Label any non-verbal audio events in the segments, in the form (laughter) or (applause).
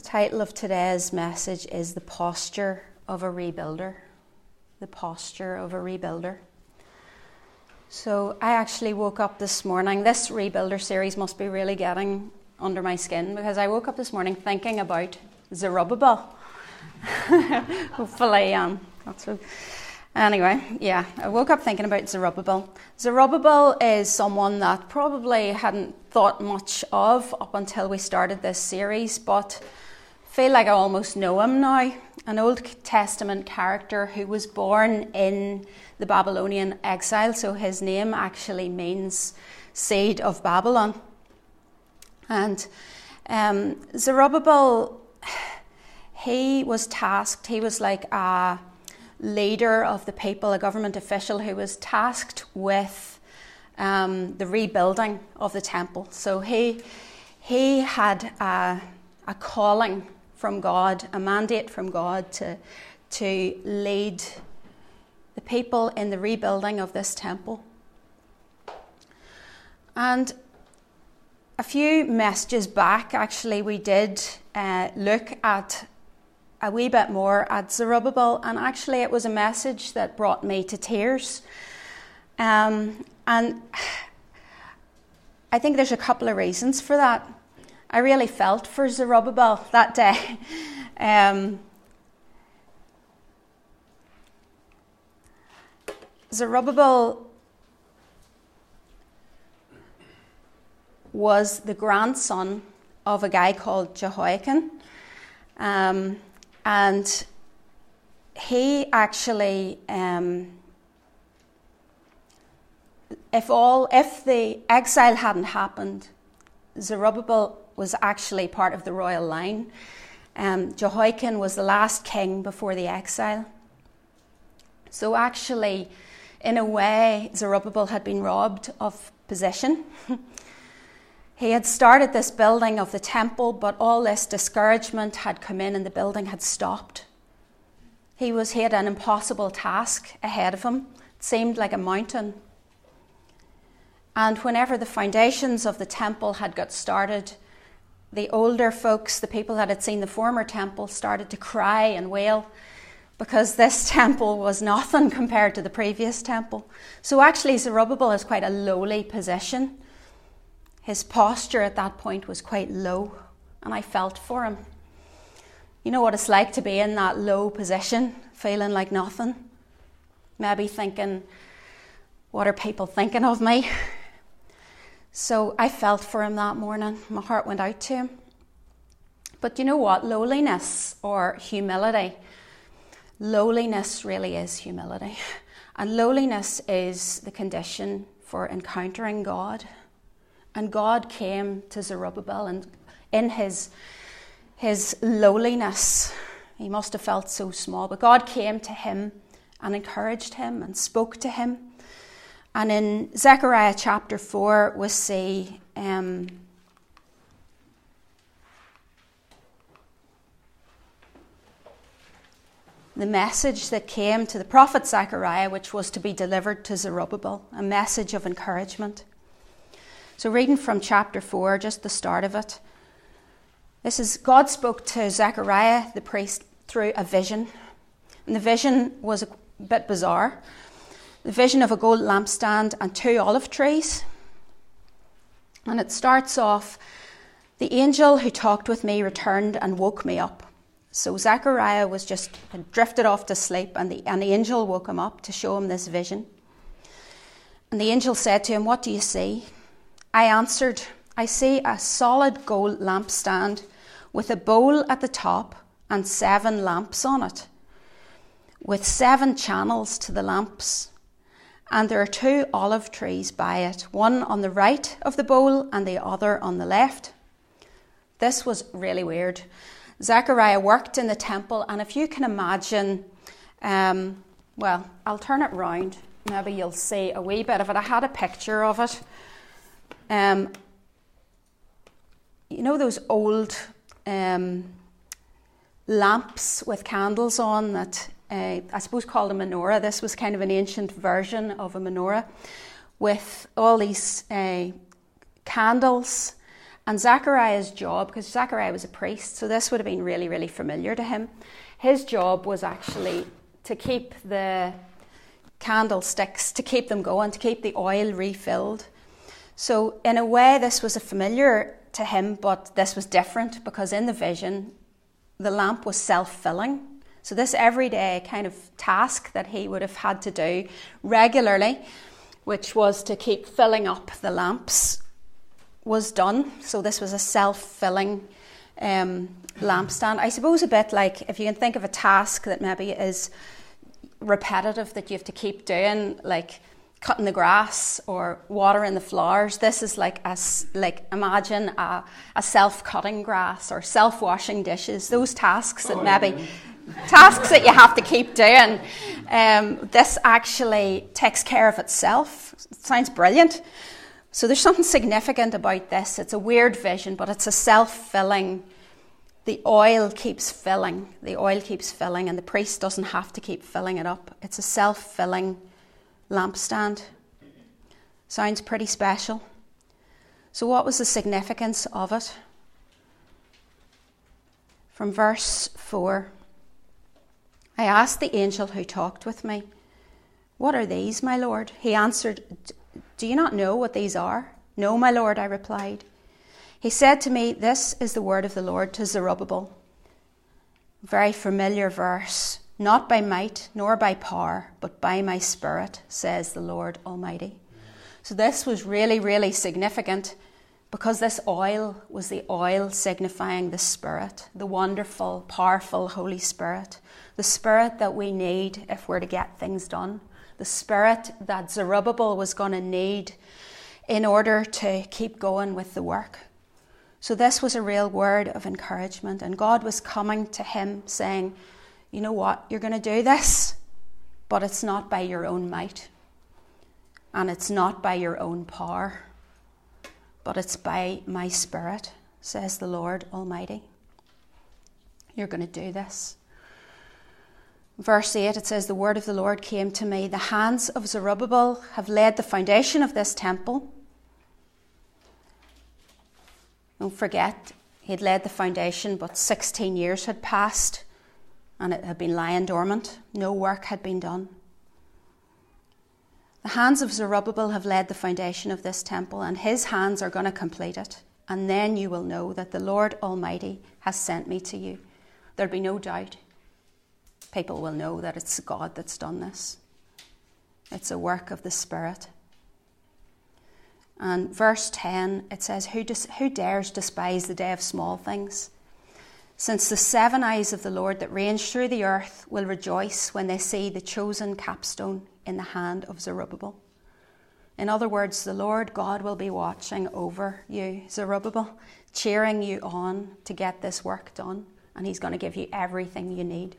The title of today's message is The Posture of a Rebuilder. The Posture of a Rebuilder. So, I actually woke up this morning. This Rebuilder series must be really getting under my skin because I woke up this morning thinking about Zerubbabel. (laughs) Hopefully, um, that's what. Anyway, yeah, I woke up thinking about Zerubbabel. Zerubbabel is someone that probably hadn't thought much of up until we started this series, but feel like I almost know him now. An Old Testament character who was born in the Babylonian exile, so his name actually means seed of Babylon. And um, Zerubbabel, he was tasked, he was like a leader of the people, a government official who was tasked with um, the rebuilding of the temple. So he, he had a, a calling from God, a mandate from God to, to lead the people in the rebuilding of this temple. And a few messages back, actually, we did uh, look at a wee bit more at Zerubbabel, and actually, it was a message that brought me to tears. Um, and (sighs) I think there's a couple of reasons for that. I really felt for Zerubbabel that day. (laughs) Um, Zerubbabel was the grandson of a guy called Jehoiakim. Um, and he actually, um, if all, if the exile hadn't happened, Zerubbabel was actually part of the royal line. Um, Jehoiakim was the last king before the exile. So actually, in a way, Zerubbabel had been robbed of position. (laughs) He had started this building of the temple, but all this discouragement had come in and the building had stopped. He was he had an impossible task ahead of him. It seemed like a mountain. And whenever the foundations of the temple had got started, the older folks, the people that had seen the former temple, started to cry and wail because this (laughs) temple was nothing compared to the previous temple. So actually, Zerubbabel is quite a lowly position his posture at that point was quite low, and I felt for him. You know what it's like to be in that low position, feeling like nothing? Maybe thinking, what are people thinking of me? (laughs) So I felt for him that morning. My heart went out to him. But you know what? Lowliness or humility, lowliness really is humility. And lowliness is the condition for encountering God. And God came to Zerubbabel, and in his, his lowliness, he must have felt so small, but God came to him and encouraged him and spoke to him. And in Zechariah chapter 4, we see um, the message that came to the prophet Zechariah, which was to be delivered to Zerubbabel, a message of encouragement. So, reading from chapter 4, just the start of it. This is God spoke to Zechariah the priest through a vision. And the vision was a bit bizarre. The vision of a gold lampstand and two olive trees. And it starts off The angel who talked with me returned and woke me up. So Zechariah was just drifted off to sleep, and the, and the angel woke him up to show him this vision. And the angel said to him, What do you see? I answered, I see a solid gold lampstand with a bowl at the top and seven lamps on it, with seven channels to the lamps. And there are two olive trees by it, one on the right of the bowl and the other on the left. This was really weird. Zechariah worked in the temple, and if you can imagine, um, well, I'll turn it round. Maybe you'll see a wee bit of it. I had a picture of it. Um, you know those old um, lamps with candles on that uh, I suppose called a menorah. This was kind of an ancient version of a menorah with all these uh, candles And Zechariah's job, because Zachariah was a priest, so this would have been really, really familiar to him, his job was actually to keep the candlesticks, to keep them going, to keep the oil refilled. So, in a way, this was a familiar to him, but this was different because in the vision, the lamp was self filling. So, this everyday kind of task that he would have had to do regularly, which was to keep filling up the lamps, was done. So, this was a self filling um, lampstand. I suppose a bit like if you can think of a task that maybe is repetitive that you have to keep doing, like cutting the grass or watering the flowers. This is like a, like imagine a, a self-cutting grass or self-washing dishes. Those tasks that maybe tasks that you have to keep doing. Um, this actually takes care of itself. It sounds brilliant. So there's something significant about this. It's a weird vision, but it's a self-filling the oil keeps filling. The oil keeps filling, and the priest doesn't have to keep filling it up. It's a self filling lampstand. Sounds pretty special. So, what was the significance of it? From verse 4 I asked the angel who talked with me, What are these, my lord? He answered, Do you not know what these are? No, my lord, I replied. He said to me, This is the word of the Lord to Zerubbabel. Very familiar verse. Not by might nor by power, but by my spirit, says the Lord Almighty. So this was really, really significant because this oil was the oil signifying the Spirit, the wonderful, powerful Holy Spirit, the Spirit that we need if we're to get things done, the Spirit that Zerubbabel was going to need in order to keep going with the work. So, this was a real word of encouragement, and God was coming to him saying, You know what? You're going to do this, but it's not by your own might, and it's not by your own power, but it's by my Spirit, says the Lord Almighty. You're going to do this. Verse 8, it says, The word of the Lord came to me. The hands of Zerubbabel have laid the foundation of this temple. Don't forget, he had laid the foundation, but 16 years had passed and it had been lying dormant. No work had been done. The hands of Zerubbabel have laid the foundation of this temple, and his hands are going to complete it. And then you will know that the Lord Almighty has sent me to you. There'll be no doubt. People will know that it's God that's done this. It's a work of the Spirit. And verse 10, it says, who, dis- who dares despise the day of small things? Since the seven eyes of the Lord that range through the earth will rejoice when they see the chosen capstone in the hand of Zerubbabel. In other words, the Lord God will be watching over you, Zerubbabel, cheering you on to get this work done, and He's going to give you everything you need.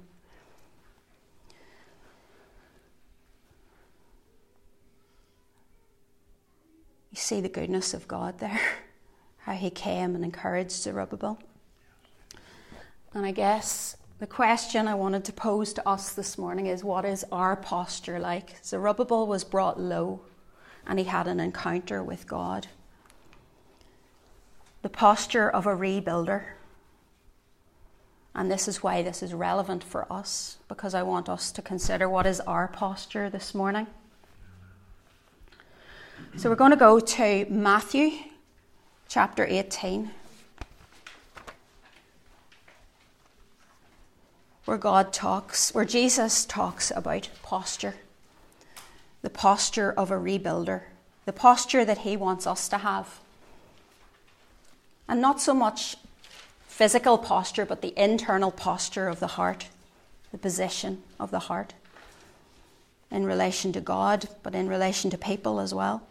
You see the goodness of God there, (laughs) how He came and encouraged Zerubbabel. And I guess the question I wanted to pose to us this morning is what is our posture like? Zerubbabel was brought low and he had an encounter with God. The posture of a rebuilder. And this is why this is relevant for us, because I want us to consider what is our posture this morning. So we're going to go to Matthew chapter 18, where God talks, where Jesus talks about posture, the posture of a rebuilder, the posture that he wants us to have. And not so much physical posture, but the internal posture of the heart, the position of the heart. In relation to God, but in relation to people as well.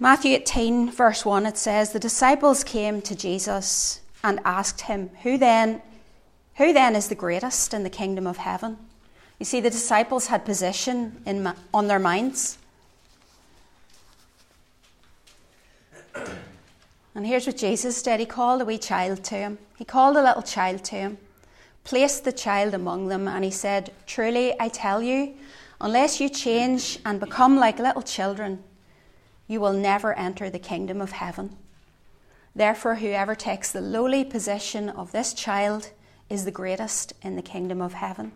Matthew 18, verse 1, it says, The disciples came to Jesus and asked him, Who then, who then is the greatest in the kingdom of heaven? You see, the disciples had position in, on their minds. And here's what Jesus did He called a wee child to him. He called a little child to him, placed the child among them, and he said, Truly, I tell you, unless you change and become like little children, you will never enter the kingdom of heaven. Therefore, whoever takes the lowly position of this child is the greatest in the kingdom of heaven.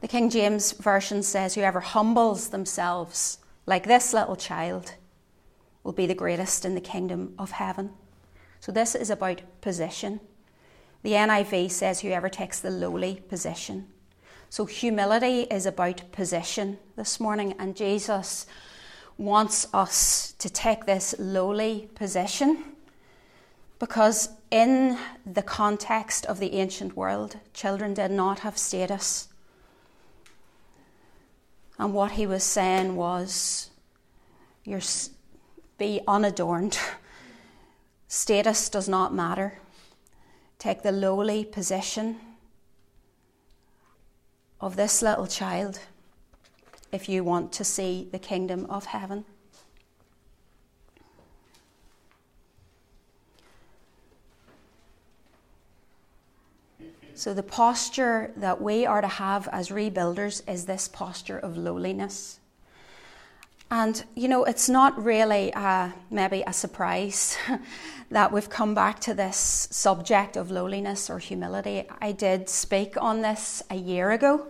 The King James Version says, Whoever humbles themselves like this little child will be the greatest in the kingdom of heaven. So, this is about position. The NIV says, Whoever takes the lowly position. So, humility is about position this morning, and Jesus wants us to take this lowly position because, in the context of the ancient world, children did not have status. And what he was saying was, you're, be unadorned. (laughs) Status does not matter. Take the lowly position of this little child if you want to see the kingdom of heaven. So, the posture that we are to have as rebuilders is this posture of lowliness. And, you know, it's not really uh, maybe a surprise (laughs) that we've come back to this subject of lowliness or humility. I did speak on this a year ago.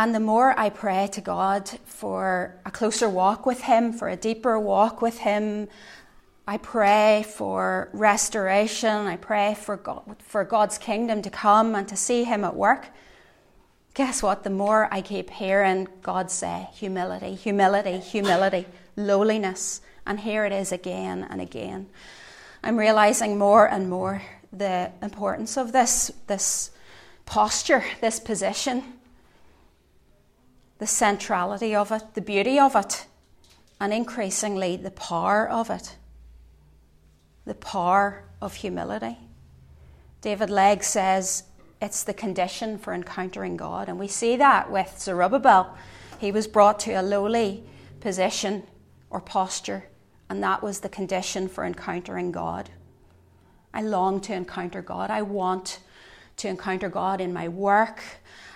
And the more I pray to God for a closer walk with Him, for a deeper walk with Him, I pray for restoration. I pray for, God, for God's kingdom to come and to see Him at work. Guess what? The more I keep hearing God say humility, humility, humility, lowliness, and here it is again and again. I'm realizing more and more the importance of this, this posture, this position the centrality of it, the beauty of it, and increasingly the power of it. The power of humility. David Legg says it's the condition for encountering God, and we see that with Zerubbabel. He was brought to a lowly position or posture, and that was the condition for encountering God. I long to encounter God. I want to encounter God in my work.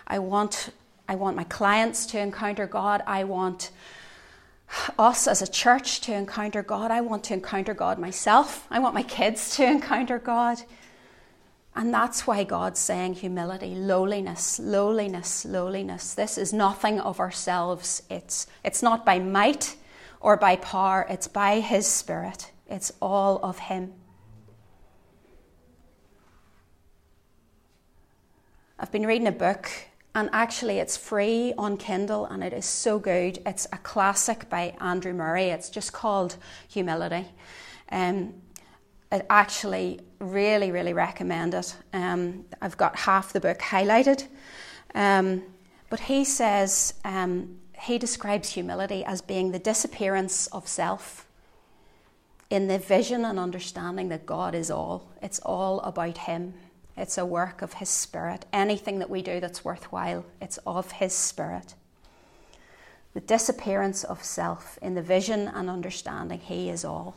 I want I want my clients to encounter God. I want us as a church to encounter God. I want to encounter God myself. I want my kids to encounter God. And that's why God's saying humility, lowliness, lowliness, lowliness. This is nothing of ourselves. It's, it's not by might or by power, it's by His Spirit. It's all of Him. I've been reading a book and actually, it's free on Kindle and it is so good. It's a classic by Andrew Murray. It's just called Humility. Um, I actually really, really recommend it. Um, I've got half the book highlighted. Um, but he says, um, he describes humility as being the disappearance of self in the vision and understanding that God is all. It's all about Him. It's a work of His Spirit. Anything that we do that's worthwhile, it's of His Spirit. The disappearance of self in the vision and understanding He is all.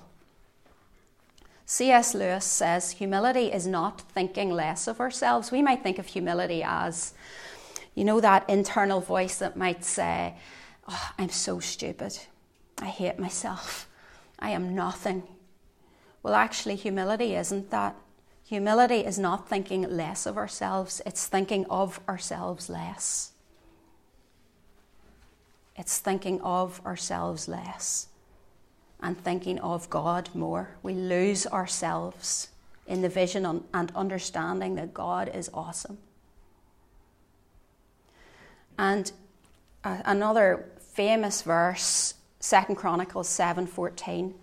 C.S. Lewis says humility is not thinking less of ourselves. We might think of humility as, you know, that internal voice that might say, oh, I'm so stupid. I hate myself. I am nothing. Well, actually, humility isn't that. Humility is not thinking less of ourselves, it's thinking of ourselves less. It's thinking of ourselves less and thinking of God more. We lose ourselves in the vision and understanding that God is awesome. And uh, another famous verse, Second Chronicles 7:14.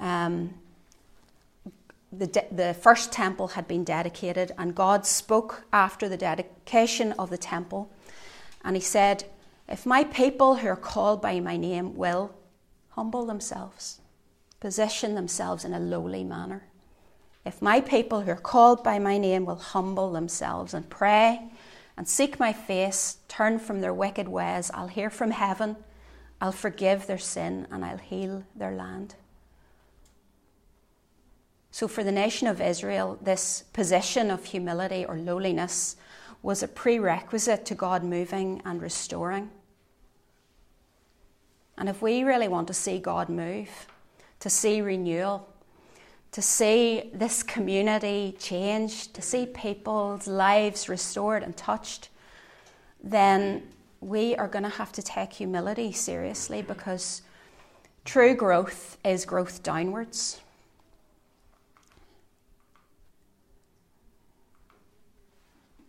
Um, the, de- the first temple had been dedicated, and God spoke after the dedication of the temple. And He said, If my people who are called by my name will humble themselves, position themselves in a lowly manner, if my people who are called by my name will humble themselves and pray and seek my face, turn from their wicked ways, I'll hear from heaven, I'll forgive their sin, and I'll heal their land. So, for the nation of Israel, this position of humility or lowliness was a prerequisite to God moving and restoring. And if we really want to see God move, to see renewal, to see this community change, to see people's lives restored and touched, then we are going to have to take humility seriously because true growth is growth downwards.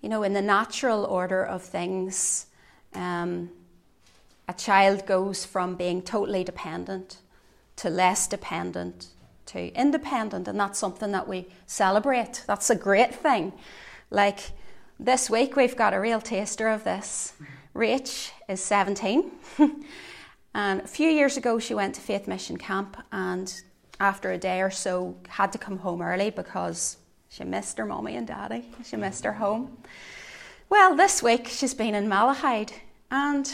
You know, in the natural order of things, um, a child goes from being totally dependent to less dependent to independent, and that's something that we celebrate. That's a great thing. Like this week, we've got a real taster of this. Rach is 17, (laughs) and a few years ago, she went to Faith Mission Camp, and after a day or so, had to come home early because she missed her mommy and daddy. She missed her home. Well, this week she's been in Malahide, and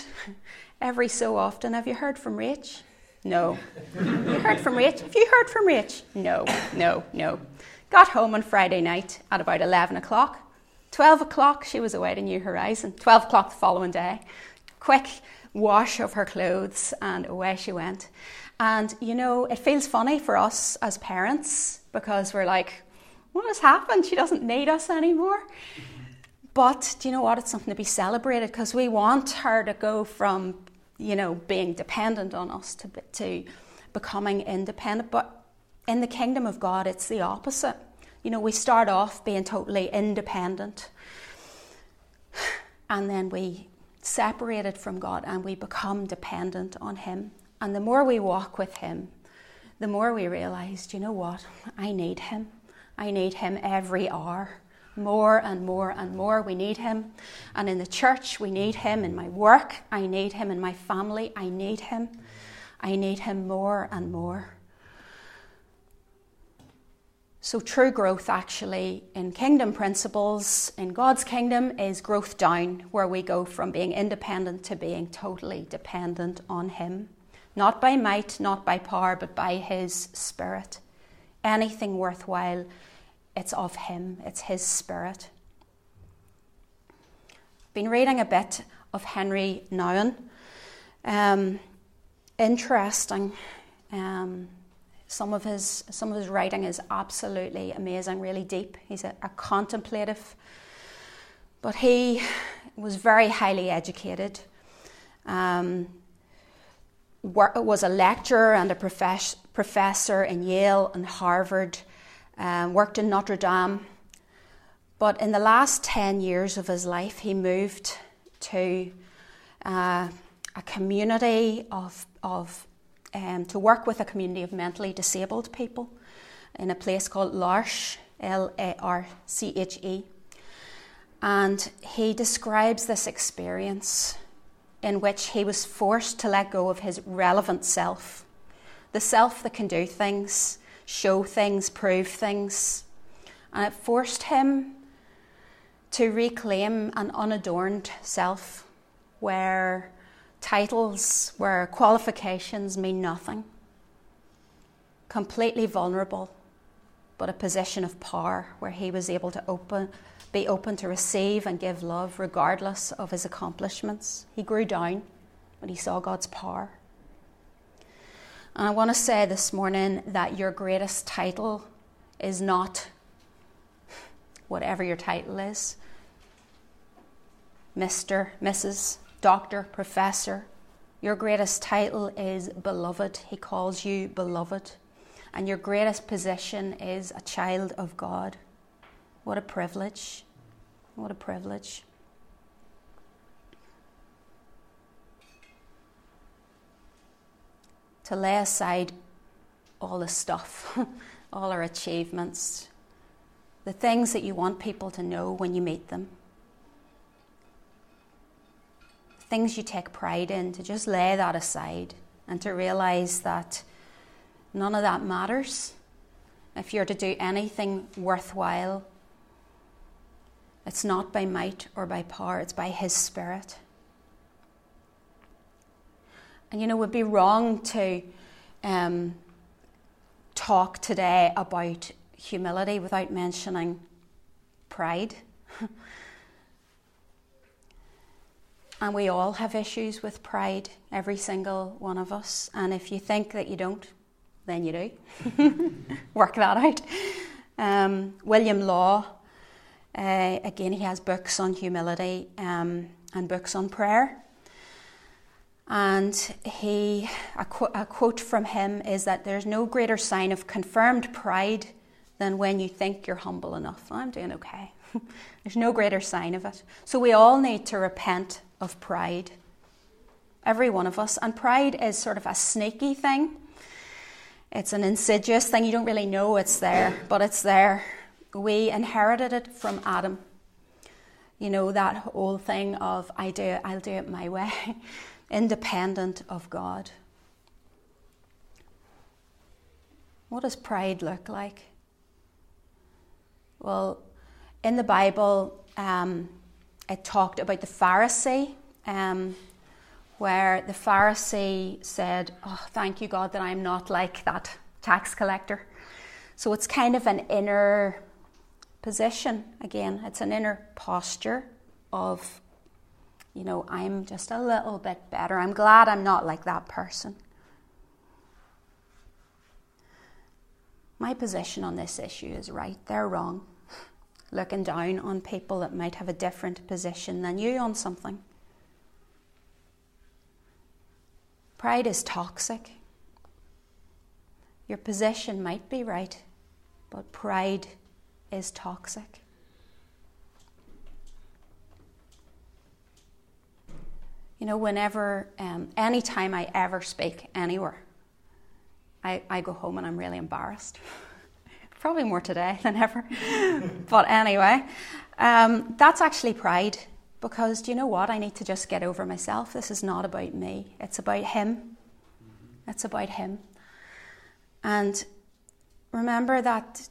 every so often, have you heard from Rach? No. you heard from Rach? Have you heard from Rach? No, no, no. Got home on Friday night at about 11 o'clock. 12 o'clock, she was away to New Horizon. 12 o'clock the following day. Quick wash of her clothes, and away she went. And you know, it feels funny for us as parents because we're like, what has happened? She doesn't need us anymore. But do you know what? It's something to be celebrated because we want her to go from you know, being dependent on us to, to becoming independent. But in the kingdom of God, it's the opposite. You know, we start off being totally independent and then we separate it from God and we become dependent on Him. And the more we walk with Him, the more we realize, you know what? I need Him. I need Him every hour more and more and more. We need Him. And in the church, we need Him. In my work, I need Him. In my family, I need Him. I need Him more and more. So, true growth actually in kingdom principles, in God's kingdom, is growth down, where we go from being independent to being totally dependent on Him. Not by might, not by power, but by His Spirit. Anything worthwhile it's of Him, it's His Spirit. Been reading a bit of Henri Nouwen. Um, interesting. Um, some of his some of his writing is absolutely amazing, really deep. He's a, a contemplative, but he was very highly educated. Um, was a lecturer and a profess, professor in Yale and Harvard um, worked in Notre Dame. But in the last 10 years of his life, he moved to uh, a community of, of um, to work with a community of mentally disabled people in a place called L'Arche, L A R C H E. And he describes this experience in which he was forced to let go of his relevant self, the self that can do things, show things, prove things. And it forced him to reclaim an unadorned self where titles, where qualifications mean nothing. Completely vulnerable, but a position of power where he was able to open, be open to receive and give love regardless of his accomplishments. He grew down when he saw God's power. And I want to say this morning that your greatest title is not whatever your title is Mr., Mrs., Doctor, Professor. Your greatest title is beloved. He calls you beloved. And your greatest position is a child of God. What a privilege. What a privilege. To lay aside all the stuff, (laughs) all our achievements, the things that you want people to know when you meet them, things you take pride in, to just lay that aside and to realize that none of that matters. If you're to do anything worthwhile, it's not by might or by power, it's by His Spirit. And you know, it would be wrong to um, talk today about humility without mentioning pride. (laughs) and we all have issues with pride, every single one of us. And if you think that you don't, then you do. (laughs) Work that out. Um, William Law, uh, again, he has books on humility um, and books on prayer. And he, a, qu- a quote from him is that there's no greater sign of confirmed pride than when you think you're humble enough. I'm doing okay. (laughs) there's no greater sign of it. So we all need to repent of pride. Every one of us. And pride is sort of a sneaky thing. It's an insidious thing. You don't really know it's there, but it's there. We inherited it from Adam. You know, that whole thing of I do it, I'll do it my way. (laughs) independent of God. What does pride look like? Well, in the Bible, um, it talked about the Pharisee, um, where the Pharisee said, Oh, thank you, God, that I'm not like that tax collector. So it's kind of an inner position again, it's an inner posture of you know, I'm just a little bit better. I'm glad I'm not like that person. My position on this issue is right, they're wrong. Looking down on people that might have a different position than you on something. Pride is toxic. Your position might be right, but pride is toxic. You know, whenever, um, anytime I ever speak anywhere, I, I go home and I'm really embarrassed. (laughs) Probably more today (laughs) than ever. (laughs) but anyway, um, that's actually pride because do you know what? I need to just get over myself. This is not about me, it's about Him. It's about Him. And remember that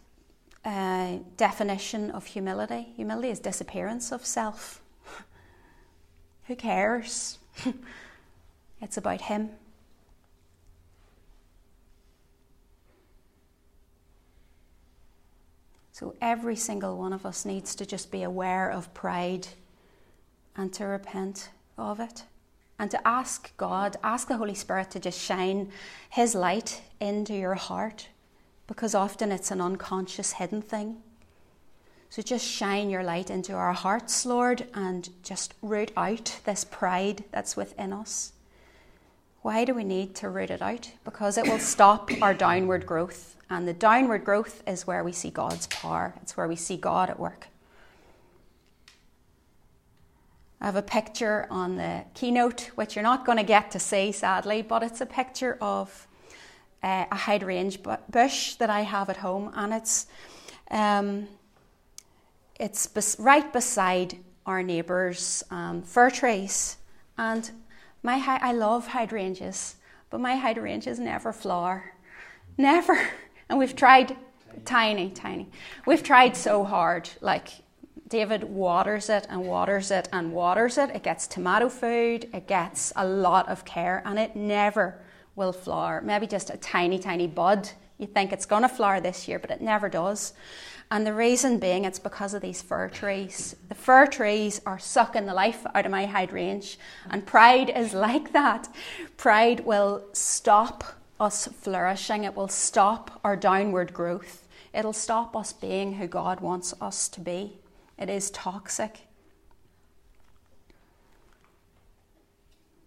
uh, definition of humility humility is disappearance of self. Who cares? (laughs) it's about Him. So every single one of us needs to just be aware of pride and to repent of it. And to ask God, ask the Holy Spirit to just shine His light into your heart because often it's an unconscious hidden thing. So just shine your light into our hearts, Lord, and just root out this pride that's within us. Why do we need to root it out? Because it will stop our downward growth. And the downward growth is where we see God's power, it's where we see God at work. I have a picture on the keynote, which you're not going to get to see, sadly, but it's a picture of uh, a hydrangea bush that I have at home, and it's um, it's bes- right beside our neighbours' um, fir trees. And my hy- I love hydrangeas, but my hydrangeas never flower. Never. (laughs) And we've tried tiny, tiny. We've tried so hard. Like David waters it and waters it and waters it. It gets tomato food, it gets a lot of care, and it never will flower. Maybe just a tiny, tiny bud. You think it's going to flower this year, but it never does. And the reason being, it's because of these fir trees. The fir trees are sucking the life out of my hydrangea, and pride is (laughs) like that. Pride will stop us flourishing, it will stop our downward growth, it'll stop us being who God wants us to be. It is toxic.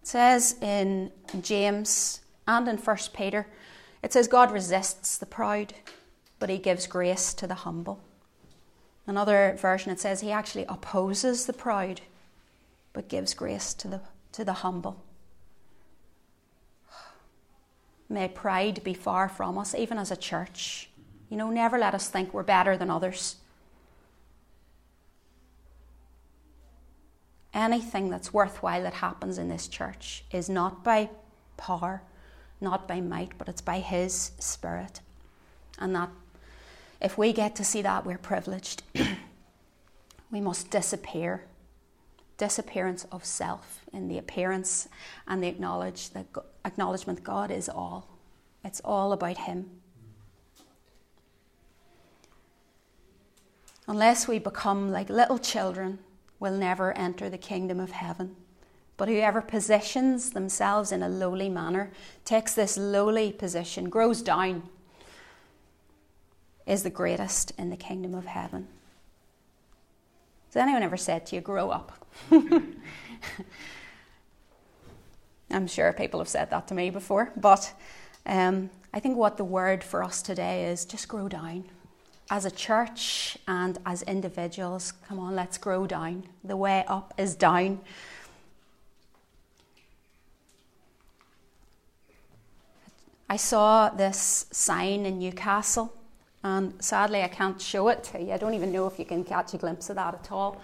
It says in James and in 1 Peter, it says, God resists the proud but he gives grace to the humble. Another version it says he actually opposes the proud, but gives grace to the, to the humble. May pride be far from us, even as a church. You know, never let us think we're better than others. Anything that's worthwhile that happens in this church is not by power, not by might, but it's by His Spirit. And that if we get to see that, we're privileged. (clears throat) we must disappear. Disappearance of self in the appearance and the acknowledge that acknowledgement God is all. It's all about Him. Unless we become like little children, we'll never enter the kingdom of heaven. But whoever positions themselves in a lowly manner, takes this lowly position, grows down, is the greatest in the kingdom of heaven. Has anyone ever said to you, grow up? (laughs) I'm sure people have said that to me before, but um, I think what the word for us today is just grow down. As a church and as individuals, come on, let's grow down. The way up is down. I saw this sign in Newcastle, and sadly I can't show it to you. I don't even know if you can catch a glimpse of that at all.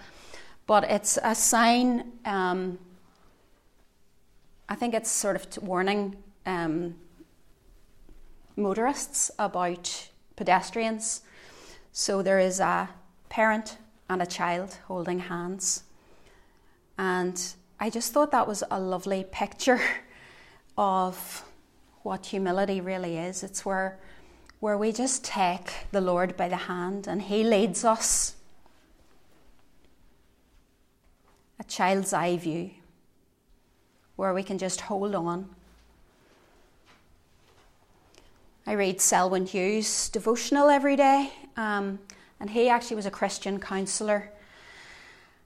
But it's a sign, um, I think it's sort of warning um, motorists about pedestrians. So there is a parent and a child holding hands. And I just thought that was a lovely picture (laughs) of what humility really is. It's where, where we just take the Lord by the hand and He leads us. A child's eye view, where we can just hold on I read Selwyn Hughes' devotional every day, um, and he actually was a Christian counsellor.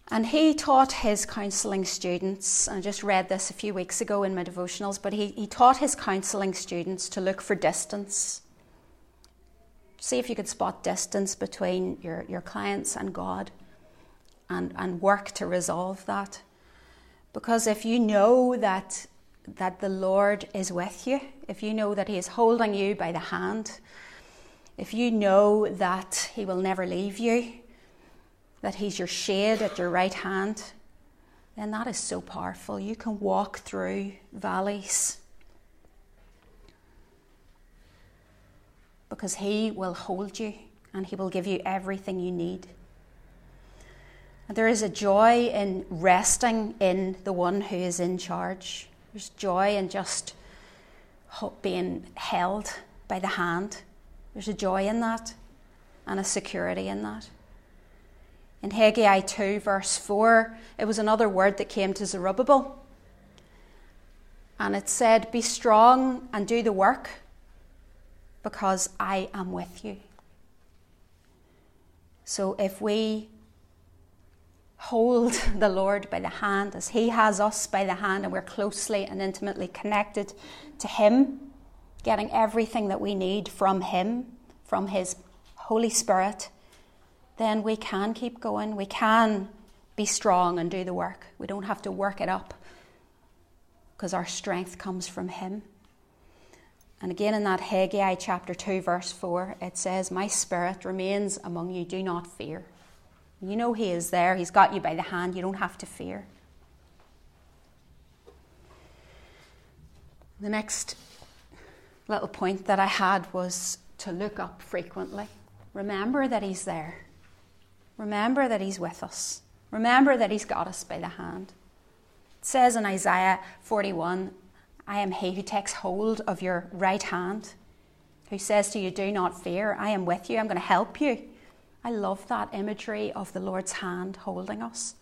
And he taught his counselling students, I just read this a few weeks ago in my devotionals, but he, he taught his counselling students to look for distance. See if you could spot distance between your, your clients and God and, and work to resolve that. Because if you know that that the Lord is with you, if you know that He is holding you by the hand, if you know that He will never leave you, that He's your shade at your right hand, then that is so powerful. You can walk through valleys because He will hold you and He will give you everything you need. And there is a joy in resting in the one who is in charge. There's joy in just being held by the hand. There's a joy in that and a security in that. In Haggai 2, verse 4, it was another word that came to Zerubbabel. And it said, Be strong and do the work, because I am with you. So if we hold (laughs) the Lord by the hand as He has us by the hand, and we're closely and intimately connected to Him, getting everything that we need from Him, from His Holy Spirit, then we can keep going. We can be strong and do the work. We don't have to work it up because our strength comes from Him. And again, in that Haggai chapter 2, verse 4, it says, My spirit remains among you, do not fear. You know He is there, He's got you by the hand, you don't have to fear. The next little point that I had was to look up frequently. Remember that He's there. Remember that He's with us. Remember that He's got us by the hand. It says in Isaiah 41 I am He who takes hold of your right hand, who says to you, Do not fear, I am with you, I'm going to help you. I love that imagery of the Lord's hand holding us.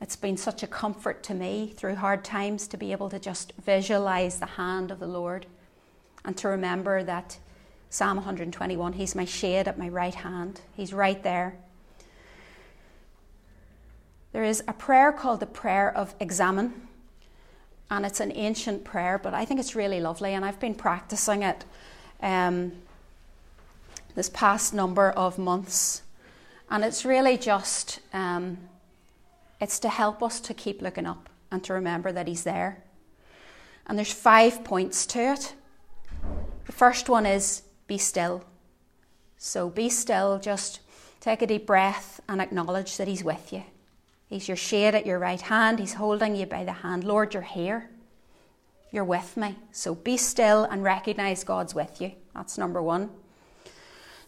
It's been such a comfort to me through hard times to be able to just visualize the hand of the Lord and to remember that Psalm 121 He's my shade at my right hand, He's right there. There is a prayer called the Prayer of Examen, and it's an ancient prayer, but I think it's really lovely, and I've been practicing it. Um, this past number of months. And it's really just, um, it's to help us to keep looking up and to remember that He's there. And there's five points to it. The first one is be still. So be still, just take a deep breath and acknowledge that He's with you. He's your shade at your right hand, He's holding you by the hand. Lord, you're here. You're with me. So be still and recognize God's with you. That's number one.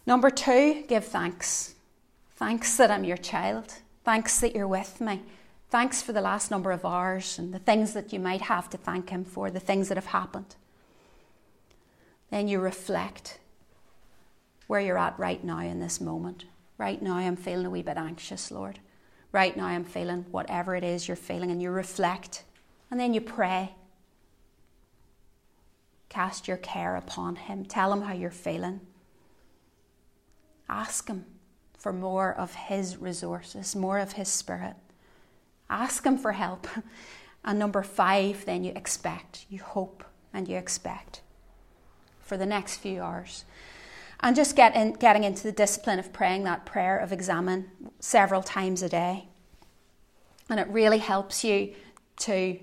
Number two, give thanks. Thanks that I'm your child. Thanks that you're with me. Thanks for the last number of hours and the things that you might have to thank Him for, the things that have happened. Then you reflect where you're at right now in this moment. Right now, I'm feeling a wee bit anxious, Lord. Right now I'm feeling whatever it is you're feeling, and you reflect, and then you pray. Cast your care upon Him. Tell Him how you're feeling. Ask Him for more of His resources, more of His Spirit. Ask Him for help. (laughs) And number five, then you expect, you hope, and you expect for the next few hours. And just get in, getting into the discipline of praying that prayer of examen several times a day. And it really helps you to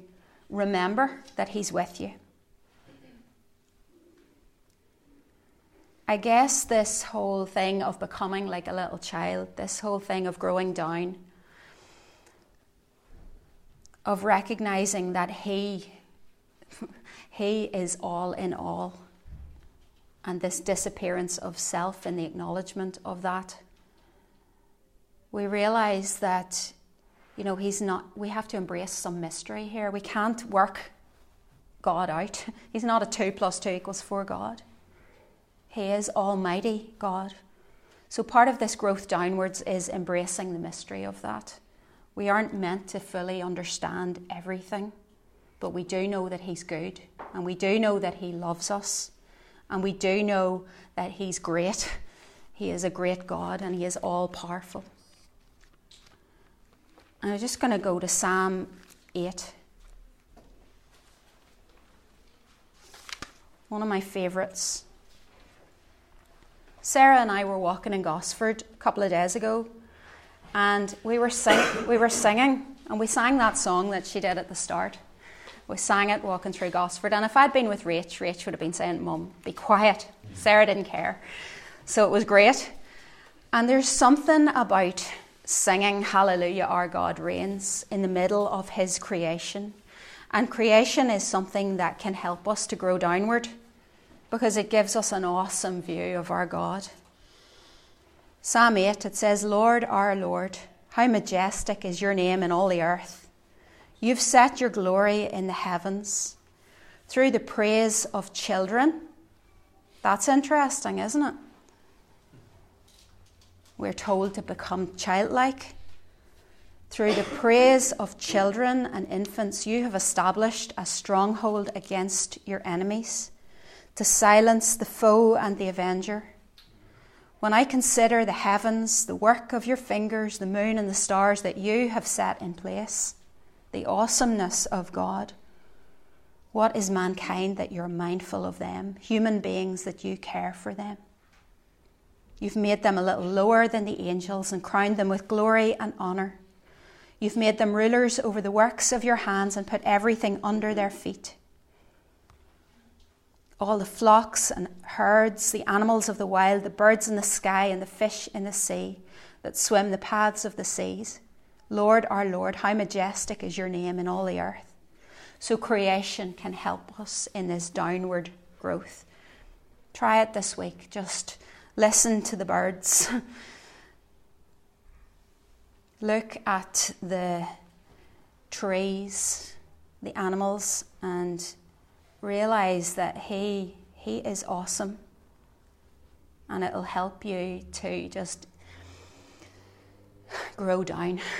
remember that He's with you. I guess this whole thing of becoming like a little child, this whole thing of growing down, of recognizing that He, (laughs) He is all in all, and this disappearance of self and the acknowledgement of that, we realize that, you know, He's not, we have to embrace some mystery here. We can't work God out. (laughs) He's not a 2 plus 2 equals 4 God. He is Almighty God. So part of this growth downwards is embracing the mystery of that. We aren't meant to fully understand everything, but we do know that He's good, and we do know that He loves us, and we do know that He's great. (laughs) He is a great God, and He is all powerful. I'm just going to go to Psalm 8. One of my favourites. Sarah and I were walking in Gosford a couple of days ago, and we were, sing- we were singing, and we sang that song that she did at the start. We sang it walking through Gosford, and if I'd been with Rach, Rach would have been saying, Mum, be quiet. Sarah didn't care. So it was great. And there's something about singing Hallelujah, our God reigns in the middle of His creation. And creation is something that can help us to grow downward because it gives us an awesome view of our God. Psalm 8, it says, Lord, our Lord, how majestic is your name in all the earth. You've set your glory in the heavens through the praise of children. That's interesting, isn't it? We're told to become childlike. Through the praise of children and infants, you have established a stronghold against your enemies to silence the foe and the avenger. When I consider the heavens, the work of your fingers, the moon and the stars that you have set in place, the awesomeness of God, what is mankind that you're mindful of them, human beings that you care for them? You've made them a little lower than the angels and crowned them with glory and honour. You've made them rulers over the works of your hands and put everything under their feet all the flocks and herds, the animals of the wild, the birds in the sky, and the fish in the sea that swim the paths of the seas. Lord, our Lord, how majestic is your name in all the earth. So creation can help us in this downward growth. Try it this week. Just listen to the birds. (laughs) Look at the trees, the animals, and realize that He, he is awesome. And it'll help you to just grow down. (laughs)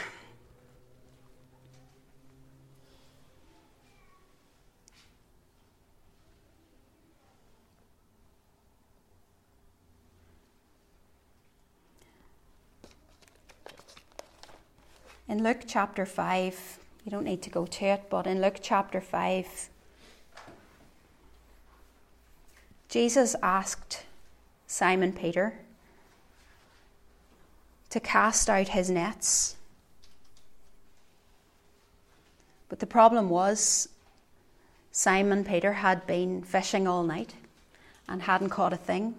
In Luke chapter 5, you don't need to go to it, but in Luke chapter 5, Jesus asked Simon Peter to cast out his nets. But the problem was Simon Peter had been fishing all night and hadn't caught a thing.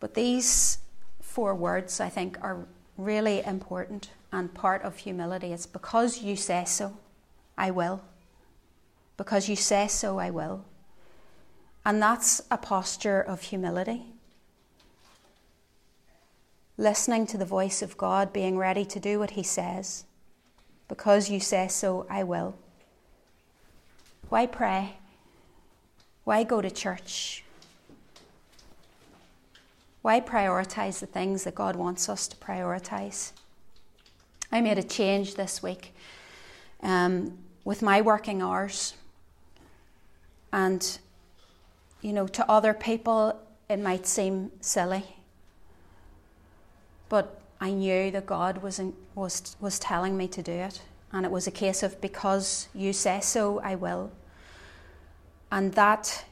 But these four words, I think, are really important and part of humility. It's because you say so, I will. Because you say so, I will. And that's a posture of humility. Listening to the voice of God, being ready to do what He says. Because you say so, I will. Why pray? Why go to church? Why prioritize the things that God wants us to prioritize? I made a change this week um, with my working hours. And, you know, to other people, it might seem silly. But I knew that God was, in, was, was telling me to do it. And it was a case of, because you say so, I will. And that,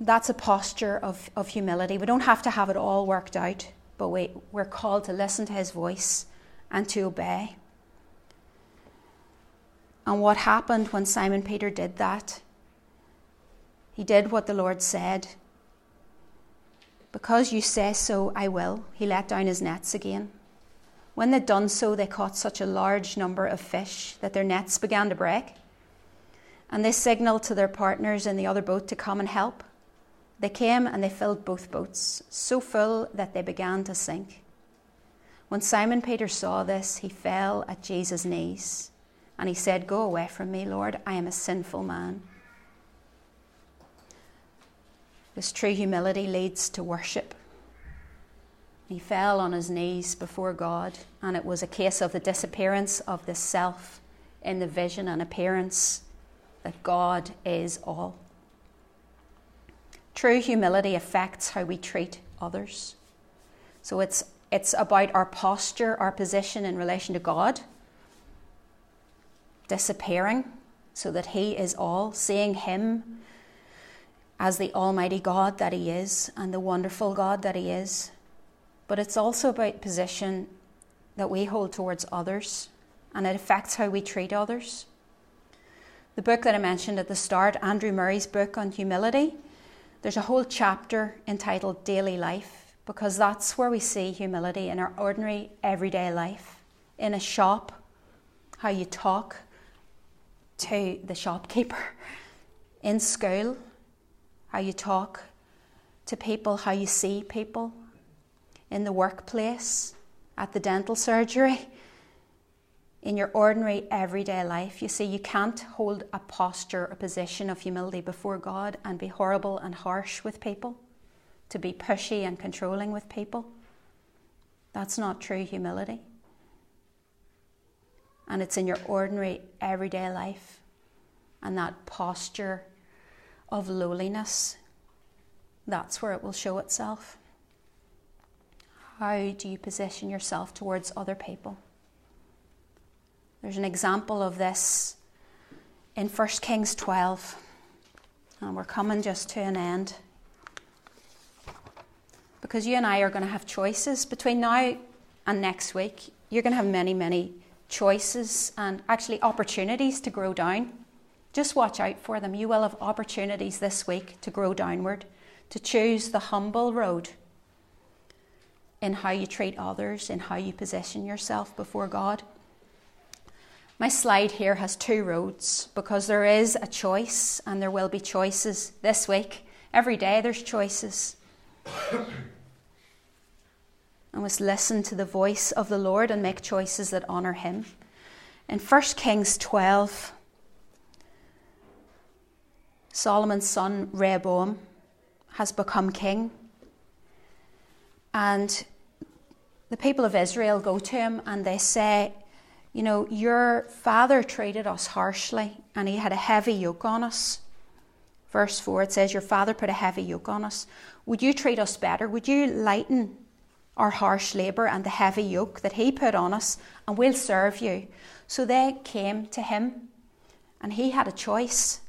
that's a posture of, of humility. We don't have to have it all worked out, but we, we're called to listen to His voice and to obey. And what happened when Simon Peter did that? He did what the Lord said. Because you say so, I will. He let down his nets again. When they'd done so, they caught such a large number of fish that their nets began to break. And they signaled to their partners in the other boat to come and help. They came and they filled both boats, so full that they began to sink. When Simon Peter saw this, he fell at Jesus' knees and he said, Go away from me, Lord, I am a sinful man. This true humility leads to worship. He fell on his knees before God, and it was a case of the disappearance of the self in the vision and appearance that God is all. True humility affects how we treat others. So it's, it's about our posture, our position in relation to God, disappearing so that He is all, seeing Him as the Almighty God that He is and the wonderful God that He is. But it's also about position that we hold towards others, and it affects how we treat others. The book that I mentioned at the start, Andrew Murray's book on humility, there's a whole chapter entitled Daily Life because that's where we see humility in our ordinary everyday life. In a shop, how you talk to the shopkeeper. In school, how you talk to people, how you see people. In the workplace, at the dental surgery, in your ordinary everyday life. You see, you can't hold a posture, a position of humility before God and be horrible and harsh with people, to be pushy and controlling with people. That's not true humility. And it's in your ordinary everyday life and that posture of lowliness. That's where it will show itself. How do you position yourself towards other people? There's an example of this in 1 Kings 12. And we're coming just to an end. Because you and I are going to have choices between now and next week. You're going to have many, many choices and actually opportunities to grow down. Just watch out for them. You will have opportunities this week to grow downward, to choose the humble road in how you treat others, in how you position yourself before God. My slide here has two roads because there is a choice and there will be choices this week. Every day there's choices. (coughs) I must listen to the voice of the Lord and make choices that honour Him. In 1 Kings 12, Solomon's son Rehoboam has become king. And the people of Israel go to him and they say, you know, your father treated us harshly and he had a heavy yoke on us. Verse 4, it says, Your father put a heavy yoke on us. Would you treat us better? Would you lighten our harsh labour and the heavy yoke that he put on us, and we'll serve you? So they came to him, and he had a choice.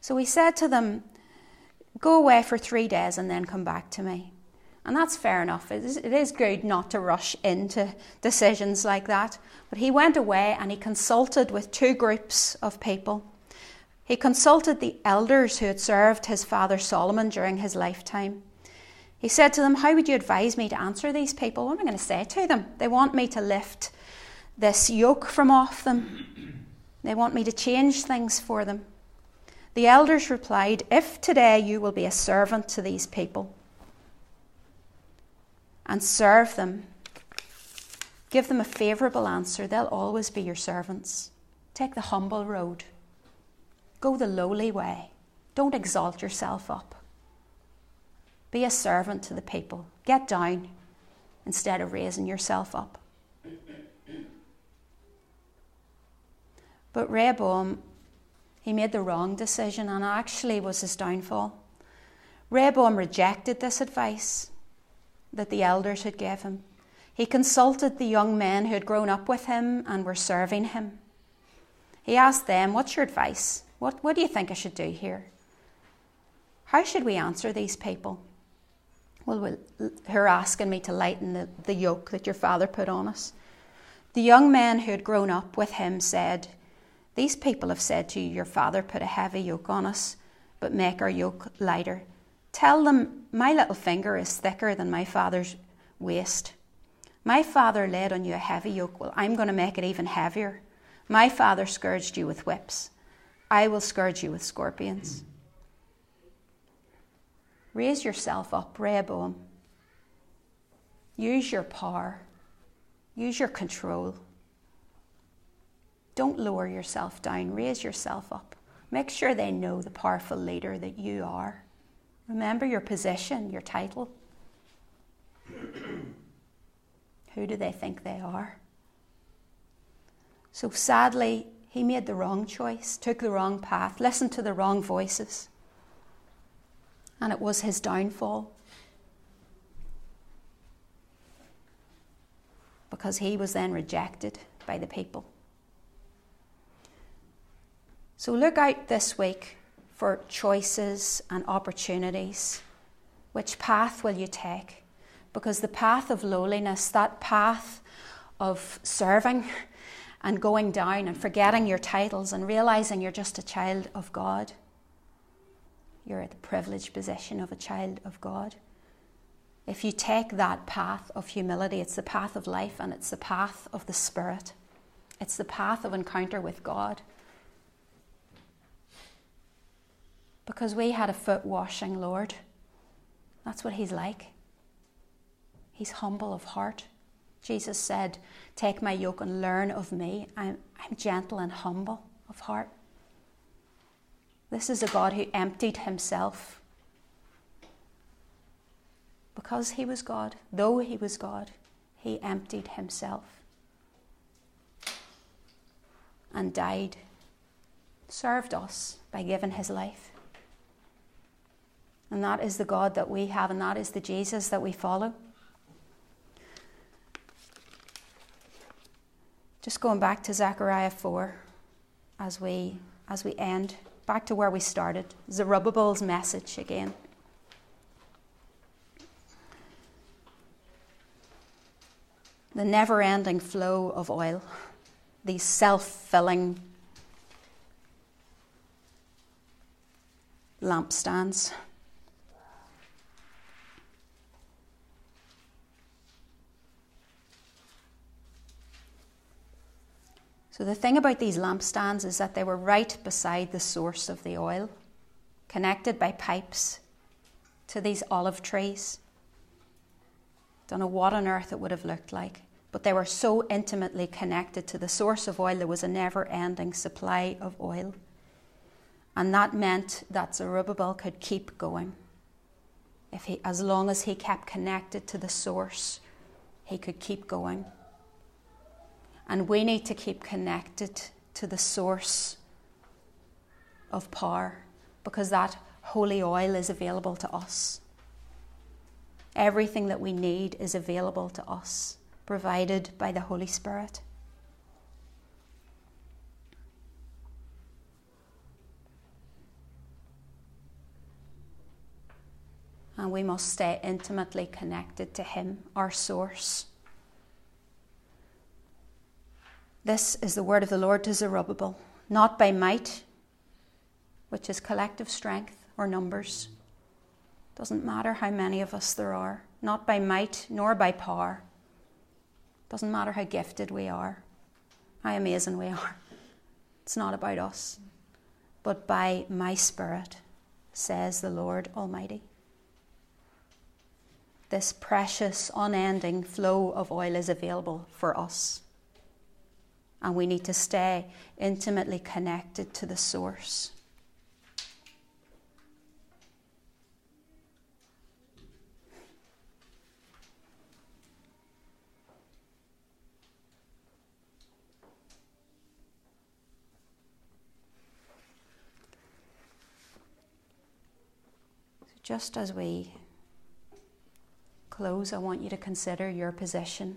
So he said to them, Go away for three days and then come back to me. And that's fair enough. It is, it is good not to rush into decisions like that. But he went away and he consulted with two groups of people. He consulted the elders who had served his father Solomon during his lifetime. He said to them, How would you advise me to answer these people? What am I going to say to them? They want me to lift this yoke from off them, they want me to change things for them. The elders replied, If today you will be a servant to these people, and serve them. Give them a favourable answer, they'll always be your servants. Take the humble road. Go the lowly way. Don't exalt yourself up. Be a servant to the people. Get down instead of raising yourself up. But Rehoboam, he made the wrong decision and actually was his downfall. Rehoboam rejected this advice that the elders had given him. He consulted the young men who had grown up with him and were serving him. He asked them, What's your advice? What, what do you think I should do here? How should we answer these people? Well who are asking me to lighten the, the yoke that your father put on us. The young men who had grown up with him said, These people have said to you, Your father put a heavy yoke on us, but make our yoke lighter. Tell them, My little finger is thicker than my father's waist. My father laid on you a heavy yoke. Well, I'm going to make it even heavier. My father scourged you with whips. I will scourge you with scorpions. Raise yourself up, Rehoboam. Use your power. Use your control. Don't lower yourself down. Raise yourself up. Make sure they know the powerful leader that you are. Remember your position, your title. (clears throat) Who do they think they are? So sadly, he made the wrong choice, took the wrong path, listened to the wrong voices. And it was his downfall. Because he was then rejected by the people. So look out this week for choices and opportunities. Which path will you take? Because the path of lowliness, that path of serving (laughs) and going down and forgetting your titles and realizing you're just a child of God, you're at the privileged position of a child of God. If you take that path of humility, it's the path of life and it's the path of the Spirit. It's the path of encounter with God. Because we had a foot washing Lord. That's what He's like. He's humble of heart. Jesus said, Take my yoke and learn of me. I'm, I'm gentle and humble of heart. This is a God who emptied himself because he was God, though he was God, he emptied himself and died, served us by giving his life. And that is the God that we have, and that is the Jesus that we follow. Just going back to Zechariah 4 as we, as we end back to where we started Zerubbabel's message again. The never ending flow of oil, these self filling lampstands. So, the thing about these lampstands is that they were right beside the source of the oil, connected by pipes to these olive trees. Don't know what on earth it would have looked like, but they were so intimately connected to the source of oil, there was a never ending supply of oil. And that meant that Zerubbabel could keep going. If he, as long as he kept connected to the source, he could keep going. And we need to keep connected to the source of power because that holy oil is available to us. Everything that we need is available to us, provided by the Holy Spirit. And we must stay intimately connected to Him, our source. This is the word of the Lord to Zerubbabel, not by might, which is collective strength or numbers. Doesn't matter how many of us there are, not by might nor by power. Doesn't matter how gifted we are, how amazing we are. It's not about us, but by my Spirit, says the Lord Almighty. This precious, unending flow of oil is available for us and we need to stay intimately connected to the source. Just as we close, I want you to consider your position.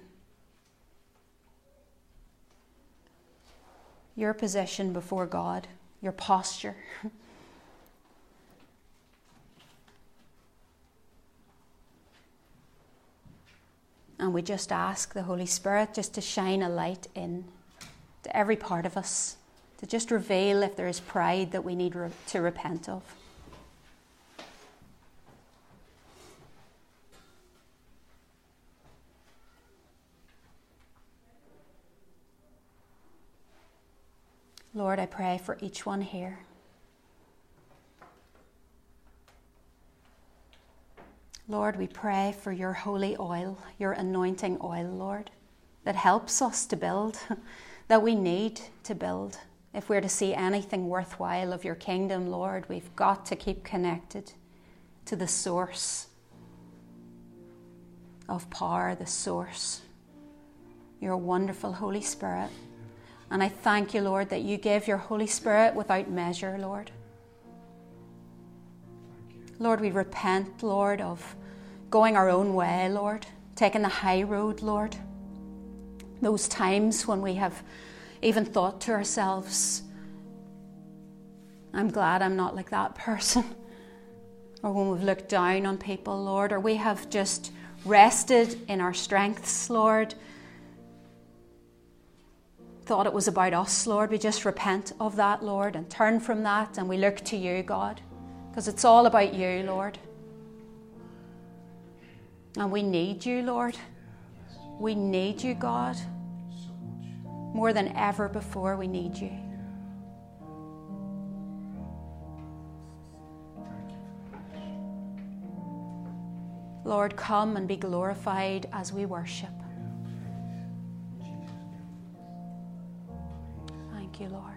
Your position before God, your posture. (laughs) And we just ask the Holy Spirit just to shine a light in to every part of us, to just reveal if there is pride that we need re- to repent of. Lord, I pray for each one here. Lord, we pray for your holy oil, your anointing oil, Lord, that helps us to build, (laughs) that we need to build. If we're to see anything worthwhile of your kingdom, Lord, we've got to keep connected to the source of power, the source, your wonderful Holy Spirit. And I thank you, Lord, that you give your Holy Spirit without measure, Lord. Lord, we repent, Lord, of going our own way, Lord, taking the high road, Lord. Those times when we have even thought to ourselves, I'm glad I'm not like that person. or when we've looked down on people, Lord, or we have just rested in our strengths, Lord. Thought it was about us, Lord. We just repent of that, Lord, and turn from that and we look to you, God because it's all about you, Lord. And we need you, Lord. We need you, God. More than ever before, we need you. Lord, come and be glorified as we worship. You, Lord.